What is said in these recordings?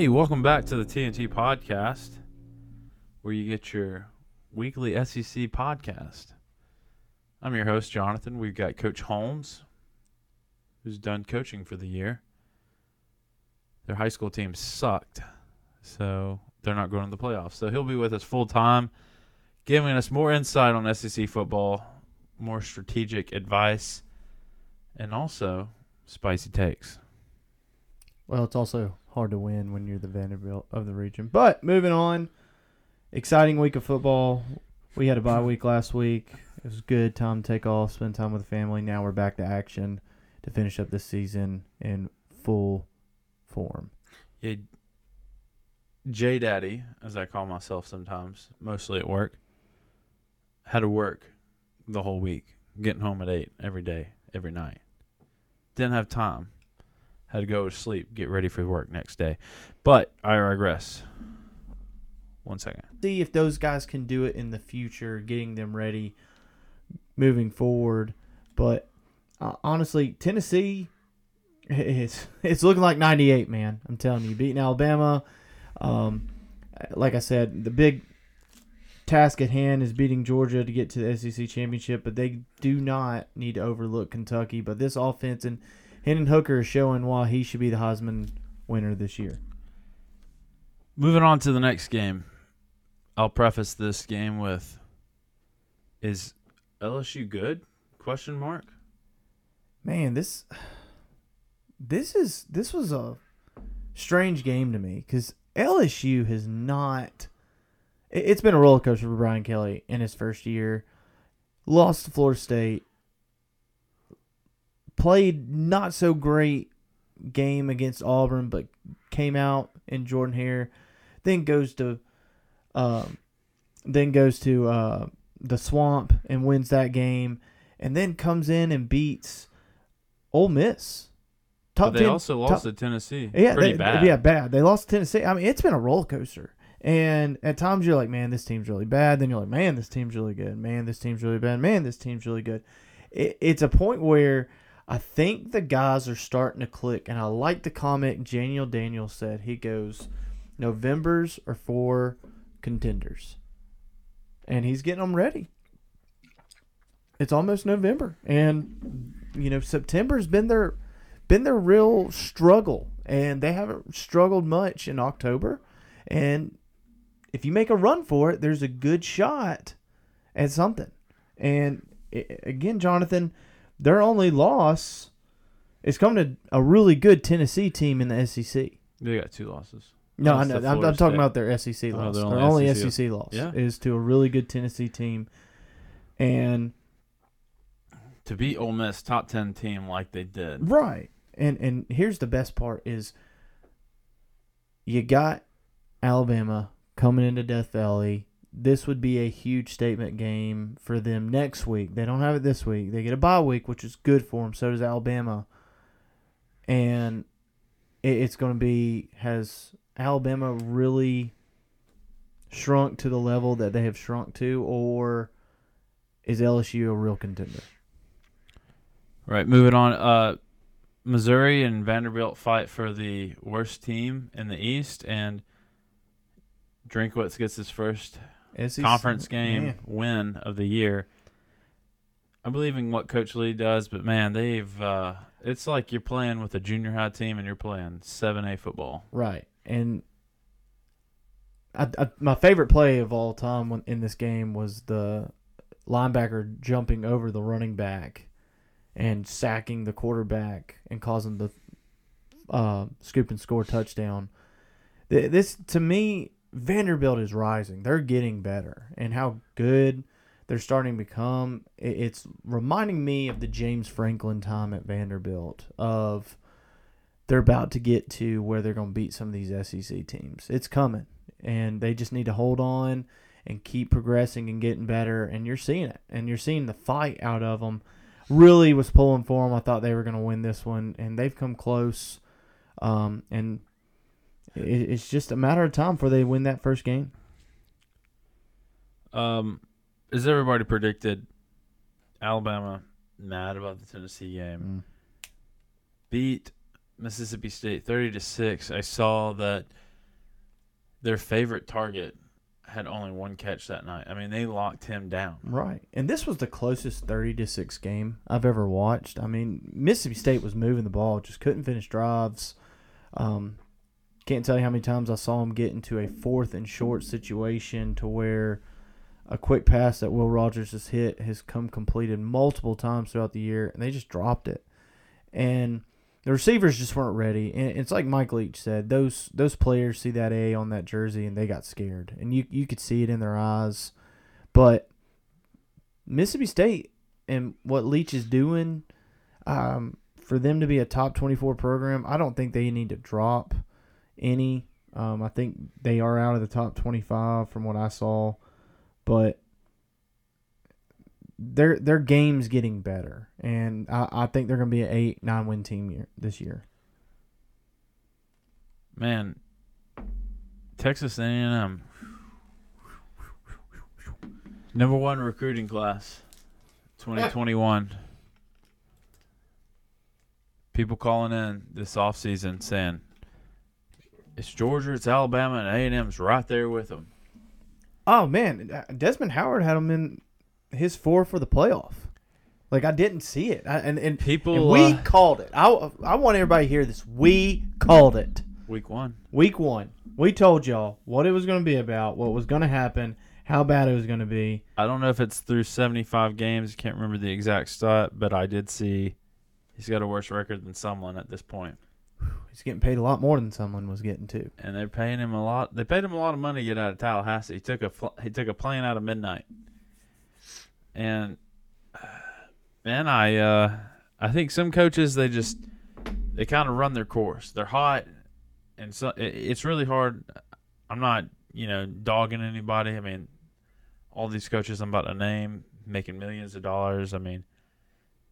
Hey, welcome back to the TNT podcast, where you get your weekly SEC podcast. I'm your host, Jonathan. We've got Coach Holmes, who's done coaching for the year. Their high school team sucked, so they're not going to the playoffs. So he'll be with us full time, giving us more insight on SEC football, more strategic advice, and also spicy takes. Well, it's also hard to win when you're the Vanderbilt of the region. But moving on, exciting week of football. We had a bye week last week. It was good time to take off, spend time with the family. Now we're back to action to finish up this season in full form. Yeah, J Daddy, as I call myself sometimes, mostly at work, had to work the whole week, getting home at eight every day, every night. Didn't have time. Had to go to sleep, get ready for work next day. But I regress. One second. See if those guys can do it in the future, getting them ready moving forward. But uh, honestly, Tennessee, it's it's looking like '98, man. I'm telling you, beating Alabama. Um, like I said, the big task at hand is beating Georgia to get to the SEC championship, but they do not need to overlook Kentucky. But this offense and Hendon Hooker is showing why he should be the Heisman winner this year. Moving on to the next game. I'll preface this game with is LSU good? Question mark. Man, this this is this was a strange game to me because LSU has not. it- It's been a roller coaster for Brian Kelly in his first year. Lost to Florida State. Played not so great game against Auburn, but came out in Jordan Hare. Then goes to, um, then goes to uh, the Swamp and wins that game, and then comes in and beats Ole Miss. Top But they 10 also lost top- to Tennessee. yeah, Pretty they, bad. Yeah, bad. They lost to Tennessee. I mean, it's been a roller coaster. And at times you're like, man, this team's really bad. Then you're like, man, this team's really good. Man, this team's really bad. Man, this team's really good. It, it's a point where I think the guys are starting to click. And I like the comment Daniel Daniel said. He goes, November's are for contenders. And he's getting them ready. It's almost November. And, you know, September's been their been their real struggle, and they haven't struggled much in October. And if you make a run for it, there's a good shot at something. And again, Jonathan, their only loss is coming to a really good Tennessee team in the SEC. They got two losses. No, I know. I'm, I'm talking about their SEC Oh, loss. their their only only SEC SEC loss Yeah. is to a really good Tennessee team. And To beat Ole Miss, top ten team like they did. Right. And and here's the best part is you got Alabama coming into Death Valley. This would be a huge statement game for them next week. They don't have it this week. They get a bye week, which is good for them. So does Alabama. And it, it's going to be has Alabama really shrunk to the level that they have shrunk to, or is LSU a real contender? Right, moving on. Uh, Missouri and Vanderbilt fight for the worst team in the East, and Drinkwitz gets his first SEC conference game Man. win of the year. I believe in what Coach Lea does, but man, they've uh, it's like you're playing with a junior high team and you're playing seven A football. Right. And I, I, my favorite play of all time when, in this game was the linebacker jumping over the running back and sacking the quarterback and causing the uh, scoop and score touchdown. This to me, Vanderbilt is rising. They're getting better, and how good they're starting to become. It's reminding me of the James Franklin time at Vanderbilt. Of they're about to get to where they're going to beat some of these SEC teams. It's coming, and they just need to hold on and keep progressing and getting better. And you're seeing it, and you're seeing the fight out of them. Really was pulling for them. I thought they were going to win this one, and they've come close. Um, and it's just a matter of time before they win that first game. Um, as everybody predicted, Alabama mad about the Tennessee game. Mm. Beat Mississippi State 30 to 6. I saw that their favorite target had only one catch that night. I mean, they locked him down. Right. And this was the closest 30 to 6 game I've ever watched. I mean, Mississippi State was moving the ball, just couldn't finish drives. Um, can't tell you how many times I saw him get into a fourth and short situation to where a quick pass that Will Rogers has hit has come completed multiple times throughout the year, and they just dropped it. And the receivers just weren't ready. And it's like Mike Leach said, those those players see that A on that jersey and they got scared. And you you could see it in their eyes. But Mississippi State and what Leach is doing, um, for them to be a top twenty four program, I don't think they need to drop any. Um, I think they are out of the top twenty five from what I saw. But their their game's getting better, and I, I think they're going to be an eight nine win team year, this year. Man, Texas A&M number one recruiting class, 2021. People calling in this offseason saying it's Georgia, it's Alabama, and A&M's right there with them. Oh man, uh, Desmond Howard had him in his four for the playoff. Like I didn't see it, I, and and People, and we uh, called it. I I want everybody to hear this. We called it. Week one. Week one, we told y'all what it was going to be about, what was going to happen, how bad it was going to be. I don't know if it's through 75 games. Can't remember the exact stat, but I did see he's got a worse record than someone at this point. He's getting paid a lot more than someone was getting too. and they're paying him a lot. They paid him a lot of money to get out of Tallahassee. He took a fl- he took a plane out of midnight, and uh, man, I uh, I think some coaches they just they kind of run their course. They're hot, and so it, it's really hard. I'm not you know dogging anybody. I mean, all these coaches I'm about to name making millions of dollars. I mean.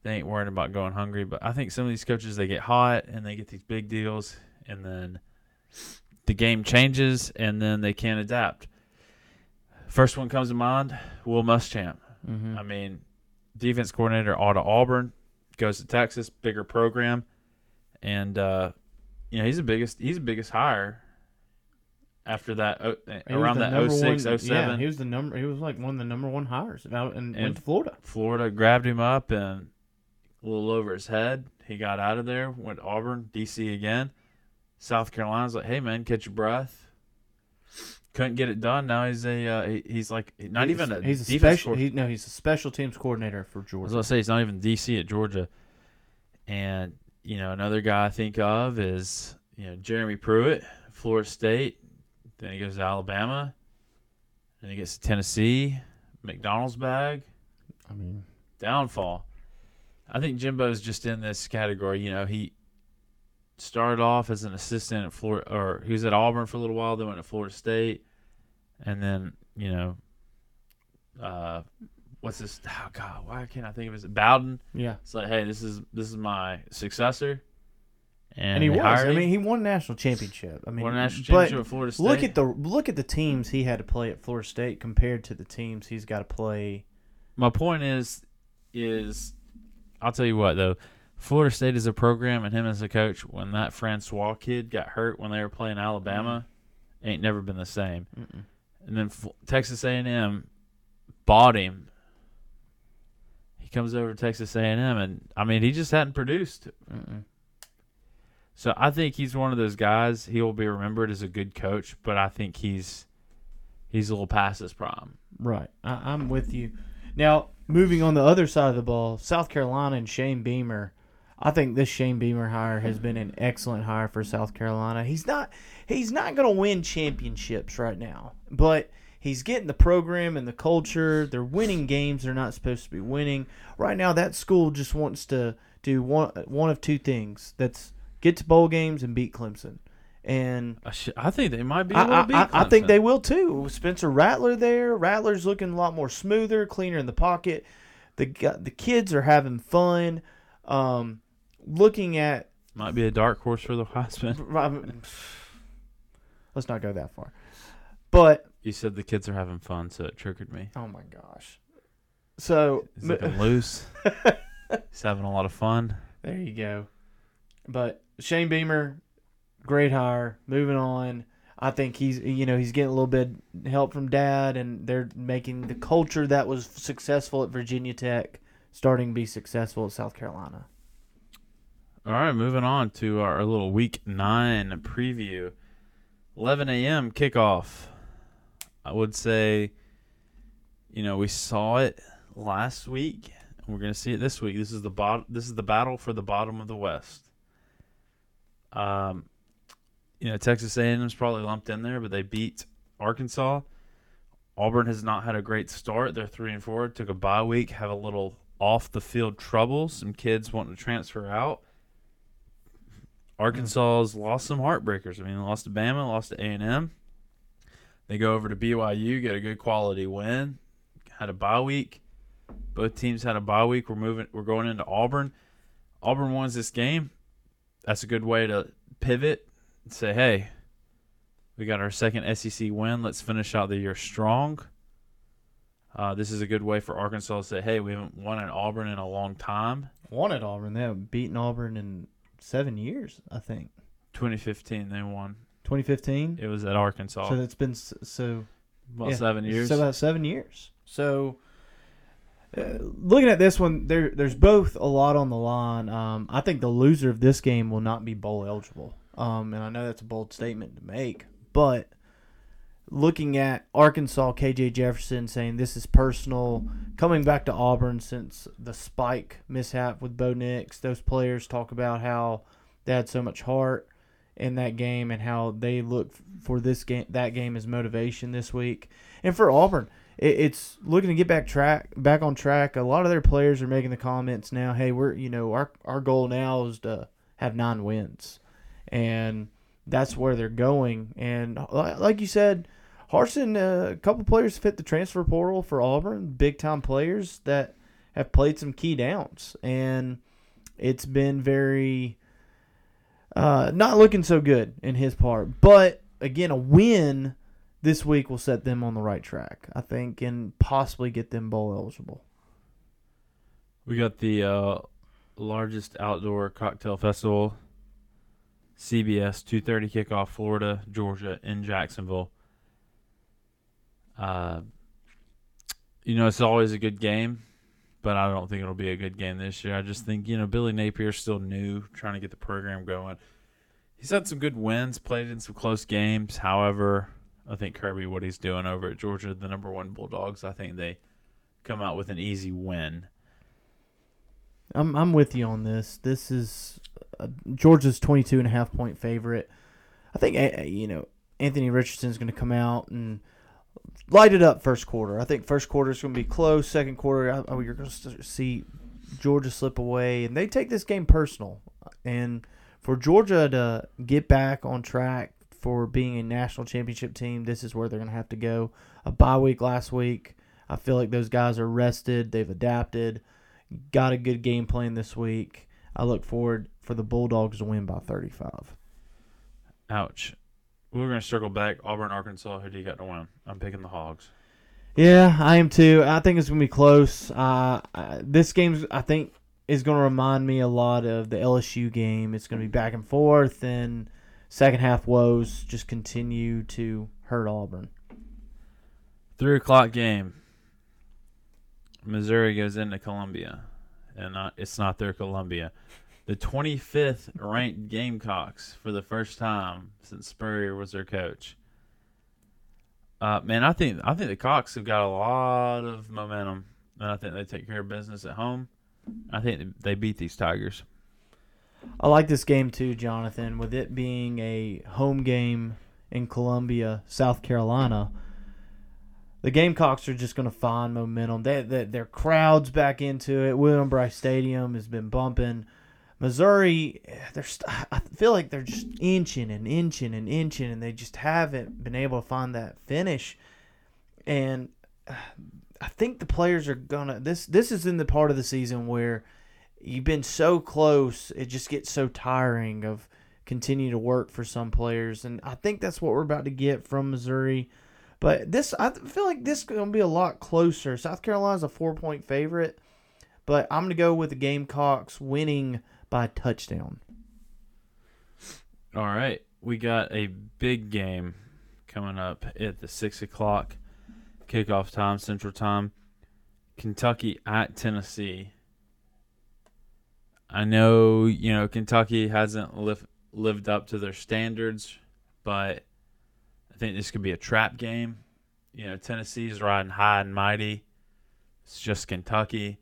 They ain't worried about going hungry, but I think some of these coaches they get hot and they get these big deals, and then the game changes and then they can't adapt. First one comes to mind, Will Muschamp. Mm-hmm. I mean, defense coordinator out of Auburn, goes to Texas, bigger program, and uh, you know he's the biggest he's the biggest hire after that uh, around that 06, 07. Yeah, he was the number. He was like one of the number one hires out and, And- went to Florida. Florida grabbed him up and a little over his head. He got out of there, went to Auburn, DC again. South Carolina's like, hey man, catch your breath. Couldn't get it done. Now he's a uh, he, he's like not He's- even a he's a special. He, no, he's a special teams coordinator for I Georgia. gonna say he's not even DC at Georgia. And you know another guy I think of is you know Jeremy Pruitt, Florida State. Then he goes to Alabama. Then he gets to Tennessee, McDonald's bag. I mean, downfall. I think Jimbo's just in this category. You know, he started off as an assistant at Florida, or he was at Auburn for a little while, then went to Florida State, and then you know, uh, what's this? Oh God, why can't I think of his Bowden? yeah, It's like, hey, this is this is my successor, and, and, he was. I mean, he won a national championship. I mean, won a national championship at Florida State. look at the look at the teams he had to play at Florida State compared to the teams he's got to play. my point is is I'll tell you what though. Florida State is a program and him as a coach when that Francois kid got hurt when they were playing Alabama ain't never been the same. Mm-mm. And then F- Texas A&M bought him. He comes over to Texas A&M and I mean he just hadn't produced. Mm-mm. So I think he's one of those guys he will be remembered as a good coach, but I think he's he's a little past his prime. Right, I, I'm with you. Now, moving on the other side of the ball, South Carolina and Shane Beamer. I think this Shane Beamer hire has been an excellent hire for South Carolina. He's not he's not going to win championships right now, but he's getting the program and the culture. They're winning games they're not supposed to be winning. Right now that school just wants to do one one of two things. That's get to bowl games and beat Clemson. And I, sh- I think they might be a I, little I, beat I, I think they will too. Spencer Rattler there, Rattler's looking a lot more smoother, cleaner in the pocket. The the kids are having fun. Um, looking at, might be a dark horse for the Heisman. let's not go that far. But You said the kids are having fun, so it triggered me. oh my gosh, so He's looking loose. He's having a lot of fun. there you go. But Shane Beamer, great hire. Moving on. I think he's you know he's getting a little bit help from dad, and they're making the culture that was successful at Virginia Tech starting to be successful at South Carolina. All right, moving on to our little week nine preview. 11 a.m. kickoff. I would say, you know, we saw it last week, and we're going to see it this week. This is the bot- This is the battle for the bottom of the West. Um, you know, Texas A&M's probably lumped in there, but they beat Arkansas. Auburn has not had a great start. They're three and four. Took a bye week, have a little off the field trouble. Some kids wanting to transfer out. Arkansas's lost some heartbreakers. I mean, lost to Bama, lost to A and M. They go over to BYU, get a good quality win. Had a bye week. Both teams had a bye week. We're moving. We're going into Auburn. Auburn wins this game. That's a good way to pivot and say, "Hey, we got our second SEC win. Let's finish out the year strong." Uh, this is a good way for Arkansas to say, "Hey, we haven't won at Auburn in a long time." Won at Auburn. They haven't beaten Auburn in seven years, I think. 2015, they won. 2015. It was at Arkansas. So that's been so About yeah, seven years. So about seven years. So uh, looking at this one, there there's both a lot on the line. Um, I think the loser of this game will not be bowl eligible. Um, and I know that's a bold statement to make, but looking at Arkansas, KJ Jefferson saying this is personal, coming back to Auburn since the spike mishap with Bo Nix, those players talk about how they had so much heart in that game and how they look for this game that game as motivation this week. And for Auburn, it's looking to get back track back on track. A lot of their players are making the comments now, "Hey, we're you know our our goal now is to have nine wins," and that's where they're going. And like you said, Harsin, uh, a couple players fit the transfer portal for Auburn, big time players that have played some key downs, and it's been very uh, not looking so good in his part. But again, a win this week will set them on the right track, I think, and possibly get them bowl eligible. We got the uh, largest outdoor cocktail festival, CBS, 2:30 kickoff, Florida, Georgia, in Jacksonville. Uh, you know, it's always a good game, but I don't think it'll be a good game this year. I just think you know Billy Napier's still new, trying to get the program going. He's had some good wins, played in some close games. However, I think Kirby, what he's doing over at Georgia, the number one Bulldogs, I think they come out with an easy win. I'm I'm with you on this. This is uh, Georgia's 22 and a half point favorite. I think uh, you know Anthony Richardson's going to come out and light it up first quarter. I think first quarter is going to be close. Second quarter, I, you're going to see Georgia slip away, and they take this game personal. And for Georgia to get back on track for being a national championship team, this is where they're going to have to go. A bye week last week. I feel like those guys are rested. They've adapted. Got a good game plan this week. I look forward for the Bulldogs to win by 35. Ouch. We're going to circle back. Auburn, Arkansas. Who do you got to win? I'm picking the Hogs. Yeah, I am too. I think it's gonna be close. Uh, this game's I think is gonna remind me a lot of the LSU game. It's gonna be back and forth, and second half woes just continue to hurt Auburn. Three o'clock game. Missouri goes into Columbia, and not, it's not their Columbia. The 25th ranked Gamecocks for the first time since Spurrier was their coach. Uh, man, I think I think the Cocks have got a lot of momentum, and I think they take care of business at home. I think they beat these Tigers. I like this game too, Jonathan. With it being a home game in Columbia, South Carolina, the Gamecocks are just going to find momentum. They, they, their crowds back into it. William Brice Stadium has been bumping. Missouri, they're st- I feel like they're just inching and inching and inching, and they just haven't been able to find that finish. And uh, I think the players are gonna. This this is in the part of the season where you've been so close, it just gets so tiring of continue to work for some players, and I think that's what we're about to get from Missouri. But this, I feel like this is going to be a lot closer. South Carolina's a four point favorite, but I'm going to go with the Gamecocks winning by a touchdown. All right, we got a big game coming up at the six o'clock kickoff time, Central Time. Kentucky at Tennessee. I know you know Kentucky hasn't lived lived up to their standards, but I think this could be a trap game. You know, Tennessee's riding high and mighty. It's just Kentucky.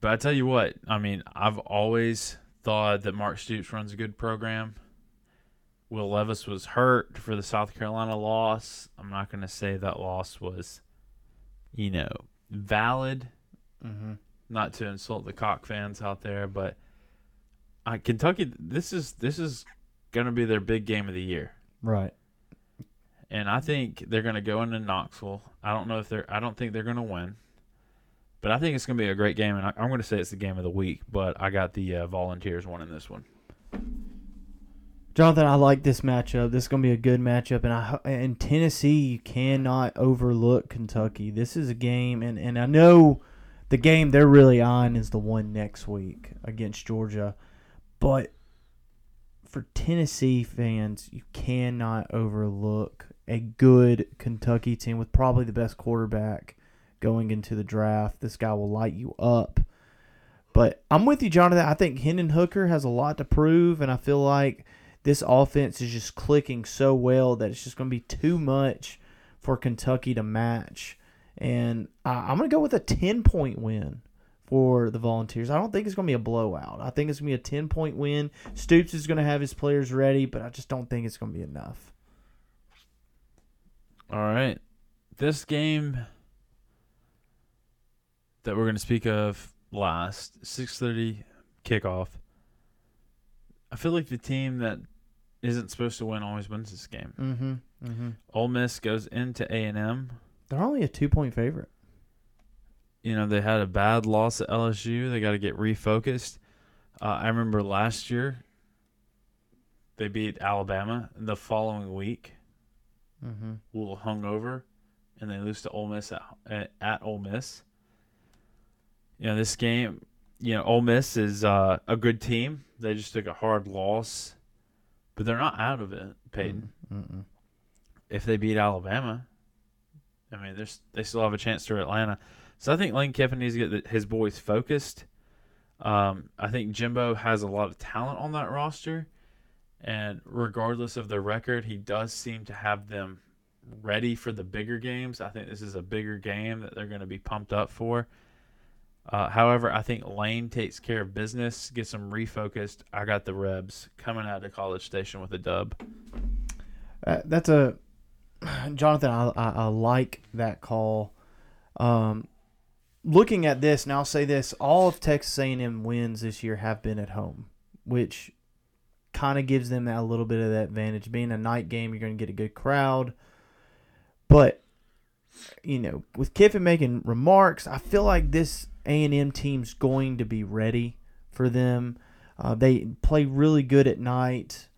But I tell you what, I mean, I've always thought that Mark Stoops runs a good program. Will Levis was hurt for the South Carolina loss. I'm not going to say that loss was, you know, valid. Mm-hmm. Not to insult the cock fans out there, but uh, Kentucky, this is this is going to be their big game of the year, Right. and I think they're going to go into Knoxville. I don't know if they're. I don't think they're going to win, but I think it's going to be a great game, and I, I'm going to say it's the game of the week. But I got the uh, Volunteers winning this one. Jonathan, I like this matchup. This is going to be a good matchup, and I in Tennessee you cannot overlook Kentucky. This is a game, and and I know the game they're really on is the one next week against Georgia, but for Tennessee fans, you cannot overlook a good Kentucky team with probably the best quarterback going into the draft. This guy will light you up. But I'm with you, Jonathan. I think Hendon Hooker has a lot to prove, and I feel like this offense is just clicking so well that it's just going to be too much for Kentucky to match. And I, I'm going to go with a 10 point win for the Volunteers. I don't think it's going to be a blowout. I think it's going to be a 10 point win. Stoops is going to have his players ready, but I just don't think it's going to be enough. All right, this game that we're going to speak of last 6:30 kickoff. I feel like the team that isn't supposed to win always wins this game. Mm-hmm. Mm-hmm. Ole Miss goes into A and M. They're only a two point favorite. You know they had a bad loss at LSU. They got to get refocused. Uh, I remember last year they beat Alabama. The following week, Mm-hmm. a little hungover, and they lose to Ole Miss at, at, at Ole Miss. You know this game. You know Ole Miss is uh, a good team. They just took a hard loss, but they're not out of it. Peyton, Mm-mm. if they beat Alabama, I mean, there's they still have a chance to Atlanta. So I think Lane Kiffin needs to get his boys focused. Um, I think Jimbo has a lot of talent on that roster, and regardless of their record, he does seem to have them ready for the bigger games. I think this is a bigger game that they're going to be pumped up for. Uh, however, I think Lane takes care of business, gets them refocused. I got the Rebs coming out of College Station with a dub. Uh, that's a Jonathan. I, I, I like that call. Um, looking at this, and I'll say this: all of Texas A&M wins this year have been at home, which kind of gives them a little bit of that advantage. Being a night game, you're going to get a good crowd, but you know, with Kiffin making remarks, I feel like this A&M team's going to be ready for them. Uh, they play really good at night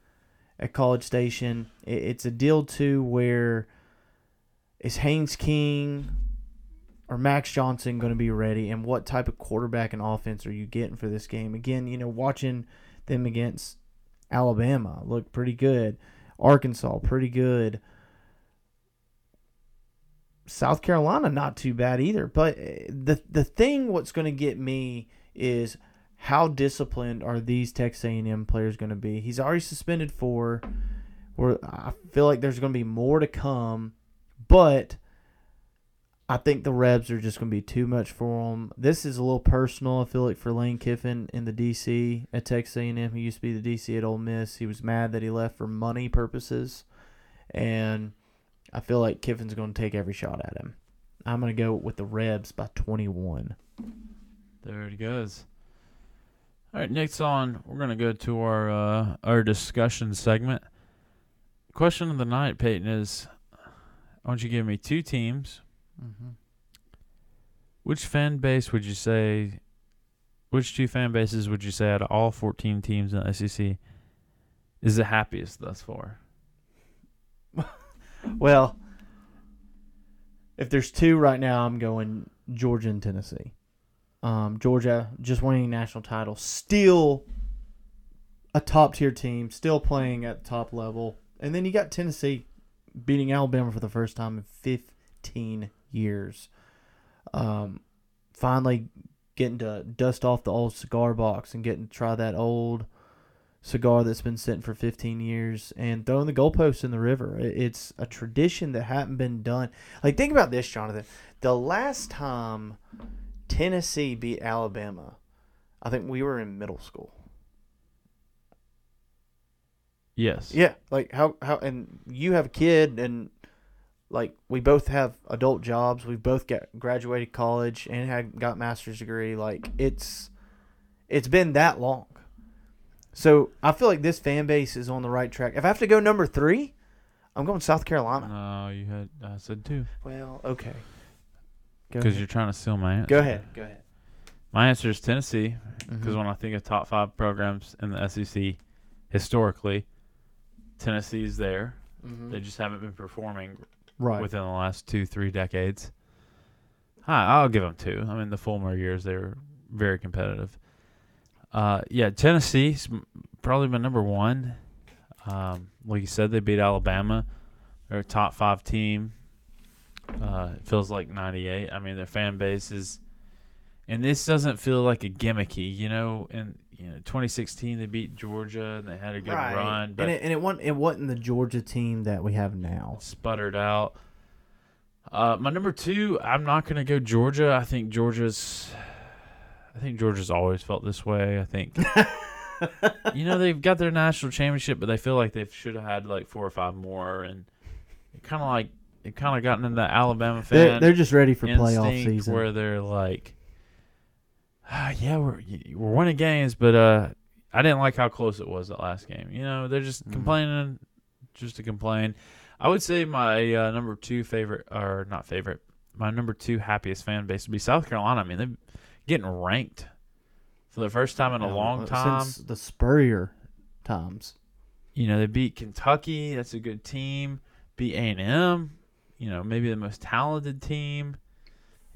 at College Station. It, it's a deal too where is Haynes King or Max Johnson going to be ready, and what type of quarterback and offense are you getting for this game? Again, you know, watching them against Alabama look pretty good, Arkansas pretty good. South Carolina not too bad either, but uh, the the thing what's going to get me is how disciplined are these Texas A&M players going to be? He's already suspended four. Where I feel like there's going to be more to come, but I think the Rebs are just going to be too much for him. This is a little personal. I feel like for Lane Kiffin in the DC at Texas A&M, he used to be the DC at Ole Miss. He was mad that he left for money purposes, and I feel like Kiffin's going to take every shot at him. I'm going to go with the Rebs by 21. There it goes. All right, next on, we're gonna go to our uh, our discussion segment. Question of the night, Peyton, is: Why don't you give me two teams. Mm-hmm. Which fan base would you say? Which two fan bases would you say out of all 14 teams in the SEC is the happiest thus far? Well, if there's two right now, I'm going Georgia and Tennessee. Um, Georgia just winning national title, still a top tier team still playing at top level, and then you got Tennessee beating Alabama for the first time in 15 years. Um, finally getting to dust off the old cigar box and getting to try that old cigar that's been sitting for 15 years and throwing the goalposts in the river. It's a tradition that hadn't been done. Like think about this, Jonathan. The last time Tennessee beat Alabama, I think we were in middle school. Yes. Yeah, like how how and you have a kid and like we both have adult jobs. We've both got graduated college and had got master's degree. Like it's it's been that long. So I feel like this fan base is on the right track. If I have to go number three, I'm going South Carolina. No, you had I said two Well, okay. Because you're trying to steal my answer. Go ahead. Go ahead. My answer is Tennessee because Mhm. when I think of top five programs in the SEC historically, Tennessee's there. Mhm. They just haven't been performing right. within the last two, three decades. Hi, I'll give them two. I mean, the Fulmer years they were very competitive. Uh, yeah, Tennessee's probably my number one. Um, like you said, they beat Alabama. They're a top five team. Uh, it feels like '98. I mean, their fan base is, and this doesn't feel like a gimmicky. You know, in you know 2016 they beat Georgia and they had a good right. run, but and it, and it wasn't it wasn't the Georgia team that we have now. sputtered out. Uh, my number two, I'm not going to go Georgia. I think Georgia's, I think Georgia's always felt this way. I think, you know, they've got their national championship, but they feel like they should have had like four or five more, and kind of like it kind of gotten in the Alabama They're, fan they're just ready for playoff season. where they're like, ah, yeah, we're we're winning games, but uh, I didn't like how close it was that last game. You know, they're just Mhm. complaining, just to complain. I would say my uh, number two favorite, or not favorite, my number two happiest fan base would be South Carolina. I mean, they're getting ranked for the first time in a long uh, time. since the Spurrier times. you know, they beat Kentucky. That's a good team. Beat A and M. You know, maybe the most talented team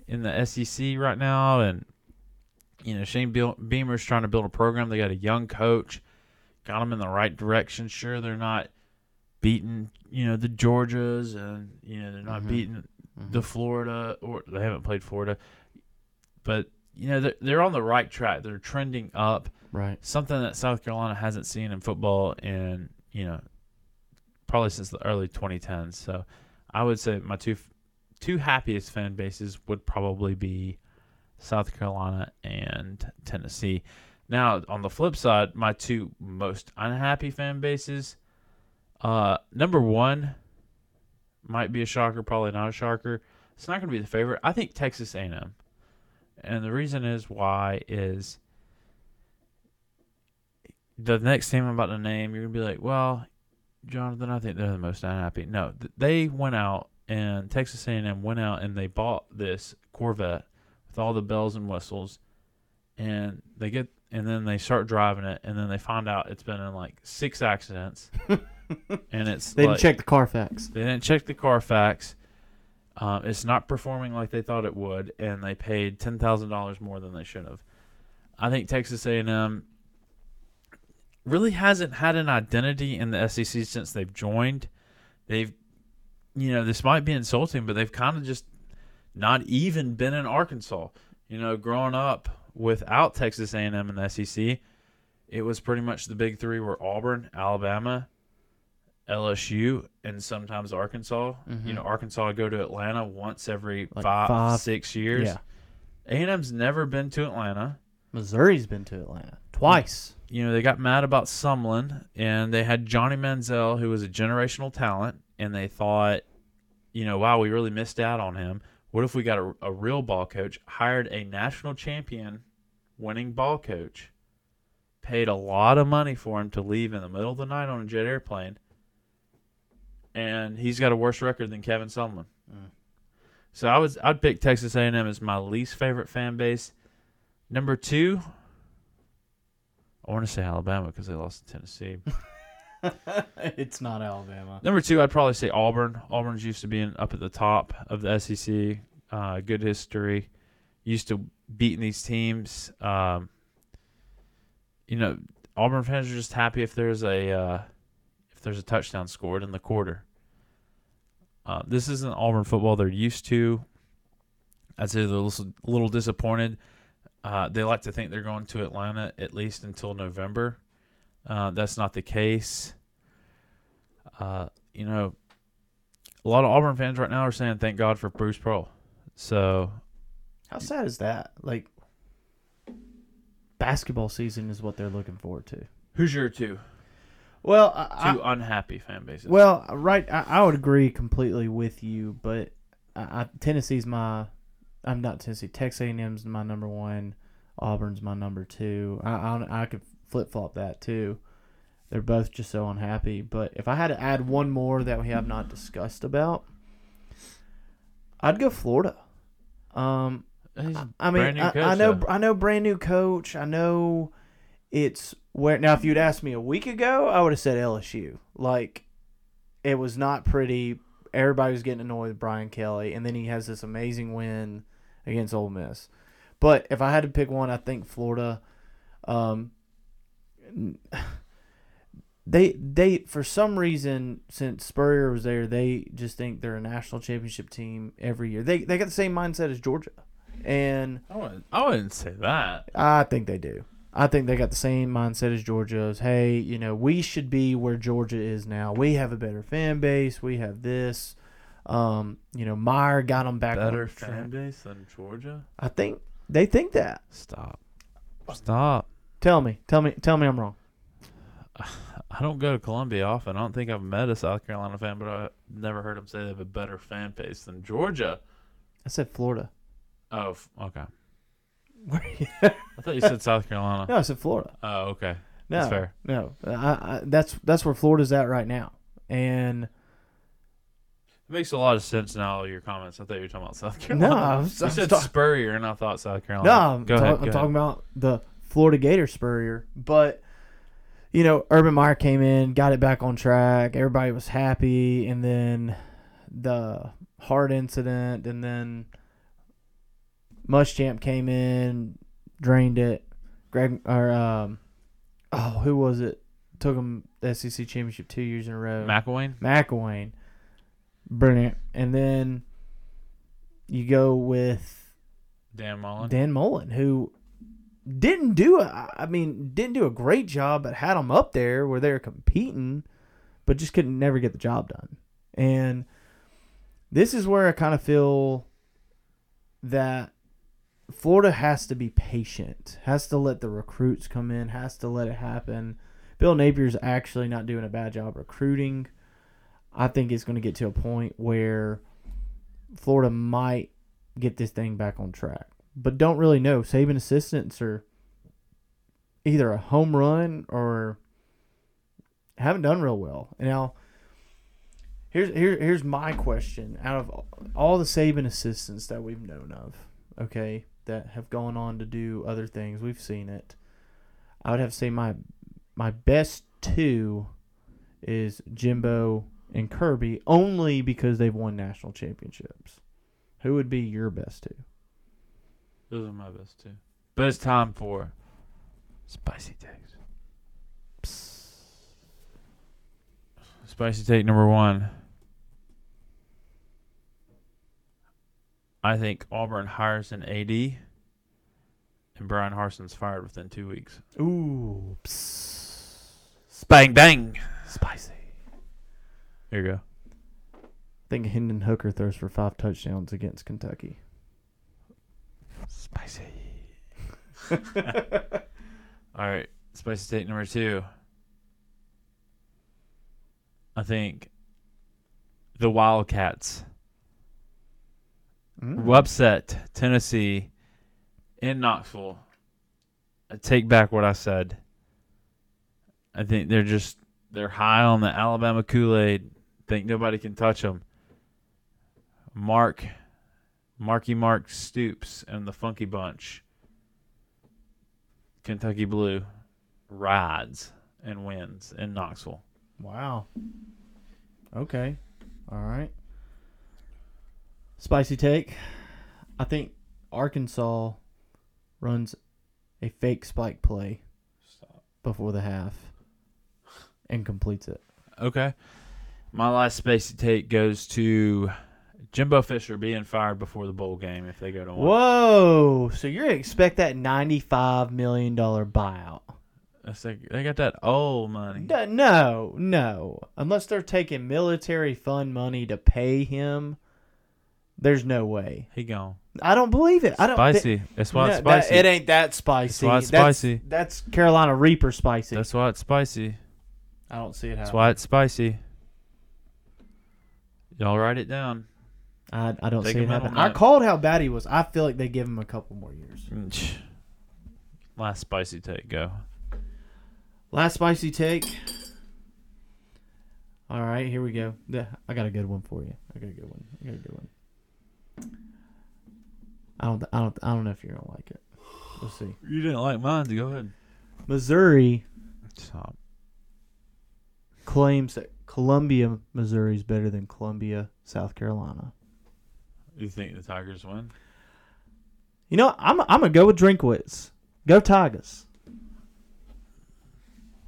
in the SEC right now. And you know, Shane Be- Beamer's trying to build a program. They got a young coach. Got them in the right direction. Sure, they're not beating you know the Georgias, and you know they're not Mhm. beating the Florida or they haven't played Florida, but you know they're, they're on the right track. They're trending up right. something that South Carolina hasn't seen in football in you know probably since the early 2010s. So I would say my two two happiest fan bases would probably be South Carolina and Tennessee. Now on the flip side, my two most unhappy fan bases. Uh, number one might be a shocker, probably not a shocker. It's not going to be the favorite. I think Texas A&M, and the reason is why is the next team I'm about to name, you're gonna be like, well, Jonathan, I think they're the most unhappy. No, th- they went out and Texas A&M went out and they bought this Corvette with all the bells and whistles, and they get and then they start driving it, and then they find out it's been in like six accidents, and it's They didn't like- check the Carfax. they didn't check the Carfax. Um, it's not performing like they thought it would, and they paid ten thousand dollars more than they should have. I think Texas A&M really hasn't had an identity in the SEC since they've joined. They've, you know, this might be insulting, but they've kind of just not even been in Arkansas. You know, growing up without Texas A&M in the SEC, it was pretty much the big three were Auburn, Alabama, LSU, and sometimes Arkansas. Mhm. You know, Arkansas would go to Atlanta once every Like five, five- six years. Yeah. A&M's never been to Atlanta. Missouri's been to Atlanta twice. You know, they got mad about Sumlin, and they had Johnny Manziel, who was a generational talent, and they thought, you know, wow, we really missed out on him. What if we got a, a real ball coach, hired a national champion winning ball coach, paid a lot of money for him to leave in the middle of the night on a jet airplane, and he's got a worse record than Kevin Sumlin. Mm. So I was I'd pick Texas A&M as my least favorite fan base. Number two, I want to say Alabama because they lost to Tennessee. it's not Alabama. Number two, I'd probably say Auburn. Auburn's used to being up at the top of the SEC. Uh, good history. Used to beating these teams. Um, you know, Auburn fans are just happy if there's a uh, if there's a touchdown scored in the quarter. Uh, this isn't Auburn football they're used to. I'd say they're a little, a little disappointed. Uh, they like to think they're going to Atlanta at least until November. Uh, that's not the case. Uh, you know, a lot of Auburn fans right now are saying thank God for Bruce Pearl. So How sad is that? Like, basketball season is what they're looking forward to. who's your two Well, I, two unhappy fan bases? Well, right, I, I would agree completely with you, but I, I, Tennessee's my, I'm not Tennessee. Texas A&M's my number one. Auburn's my number two. I I, I could flip flop that too. They're both just so unhappy. But if I had to add one more that we have not discussed about, I'd go Florida. Um, I, I mean, brand new I, coach, I know, though. I know, brand new coach. I know it's where now. If you'd asked me a week ago, I would have said LSU. Like, it was not pretty. Everybody was getting annoyed with Brian Kelly, and then he has this amazing win against Ole Miss. But if I had to pick one, I think Florida. Um, they they for some reason since Spurrier was there, they just think they're a national championship team every year. They they got the same mindset as Georgia, and I wouldn't, I wouldn't say that. I think they do. I think they got the same mindset as Georgia's. Hey, you know, we should be where Georgia is now. We have a better fan base. We have this. Um, you know, Meyer got them back Better fan base than Georgia. I think they think that. Stop. Stop. Tell me, tell me, tell me I'm wrong. I don't go to Columbia often. I don't think I've met a South Carolina fan, but I've never heard them say they have a better fan base than Georgia. I said Florida. Oh, f- okay. no, I thought you said South Carolina. No, I said Florida. Oh, okay. No, That's fair. No, I, I, that's that's where Florida's at right now, and makes a lot of sense now. Your comments. I thought you were talking about South no, Carolina. Was, I you was said Spurrier, and I thought South Carolina. No, I'm, ta- ahead. I'm talking about the Florida Gator Spurrier. But you know, Urban Meyer came in, got it back on track. Everybody was happy, and then the heart incident, and then Muschamp came in, drained it. Greg or um, oh, who was it? Took him the SEC championship two years in a row. McElwain. McElwain. Brilliant. And then you go with Dan Mullen. Dan Mullen, who didn't do a, I mean, didn't do a great job, but had them up there where they were competing, but just couldn't never get the job done. And this is where I kind of feel that Florida has to be patient, has to let the recruits come in, has to let it happen. Bill Napier's actually not doing a bad job recruiting. I think it's going to get to a point where Florida might get this thing back on track, but don't really know. Saban assistants are either a home run or haven't done real well. Now, here's here, here's my question: Out of all the Saban assistants that we've known of, okay, that have gone on to do other things, we've seen it. I would have to say my my best two is Jimbo and Kirby, only because they've won national championships. Who would be your best two? Those are my best two. But it's time for spicy takes. Spicy take number one. I think Auburn hires an AD, and Bryan Harsin's fired within two weeks. Ooh, Bang bang. spicy. Here you go. I think Hendon Hooker throws for five touchdowns against Kentucky. Spicy. All right, spicy take number two. I think the Wildcats Mm. upset Tennessee in Knoxville. I take back what I said. I think they're just they're high on the Alabama Kool Aid. Think nobody can touch them. Mark, Marky Mark Stoops and the Funky Bunch. Kentucky Blue rides and wins in Knoxville. Wow. Okay. All right. Spicy take. I think Arkansas runs a fake spike play. Stop. before the half and completes it. Okay. My last spacey take goes to Jimbo Fisher being fired before the bowl game if they go to one. Whoa! So you're gonna expect that ninety-five million dollar buyout? That's like, they got that old money. No, no. Unless they're taking military fund money to pay him, there's no way. He gone. I don't believe it. I don't. Spicy. That's why No, it's that- spicy. it ain't that spicy. That's why it's spicy. That's Carolina Reaper spicy. That's why it's spicy. I don't see it That's why it's spicy. Y'all write it down. I, I don't Take see a it mental happening. I note. called how bad he was. I feel like they give him a couple more years. Mm, Last spicy take. Go. Last spicy take. All right, here we go. Yeah, I got a good one for you. I got a good one. I got a good one. I don't. I don't. I don't know if you're gonna like it. We'll see. You didn't like mine. Go ahead. Missouri Stop. claims that Columbia, Missouri is better than Columbia, South Carolina. You think the Tigers win? You know, I'm. I'm gonna go with Drinkwitz. Go Tigers.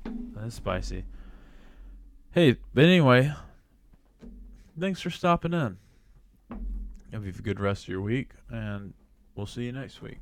That's spicy. Hey, but anyway, thanks for stopping in. Have you a good rest of your week, and we'll see you next week.